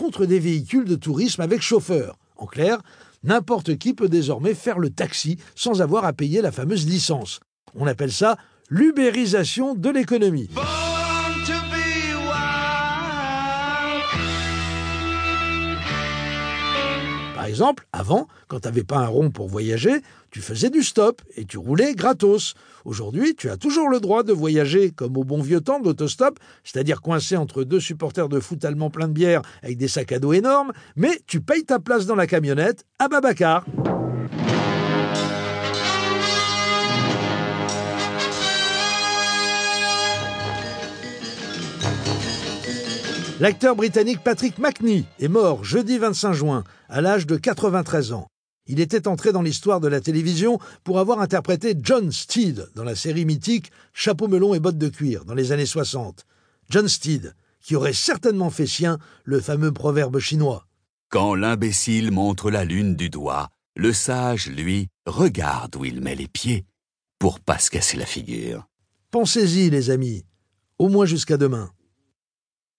contre des véhicules de tourisme avec chauffeur. En clair, n'importe qui peut désormais faire le taxi sans avoir à payer la fameuse licence. On appelle ça l'ubérisation de l'économie. Par exemple, avant, quand tu n'avais pas un rond pour voyager, tu faisais du stop et tu roulais gratos. Aujourd'hui, tu as toujours le droit de voyager comme au bon vieux temps de l'autostop, c'est-à-dire coincé entre deux supporters de foot allemands pleins de bière avec des sacs à dos énormes, mais tu payes ta place dans la camionnette à Babacar. L'acteur britannique Patrick McNee est mort jeudi 25 juin, à l'âge de 93 ans. Il était entré dans l'histoire de la télévision pour avoir interprété John Steed dans la série mythique Chapeau melon et bottes de cuir dans les années 60. John Steed, qui aurait certainement fait sien le fameux proverbe chinois. Quand l'imbécile montre la lune du doigt, le sage, lui, regarde où il met les pieds pour pas se casser la figure. Pensez-y, les amis. Au moins jusqu'à demain.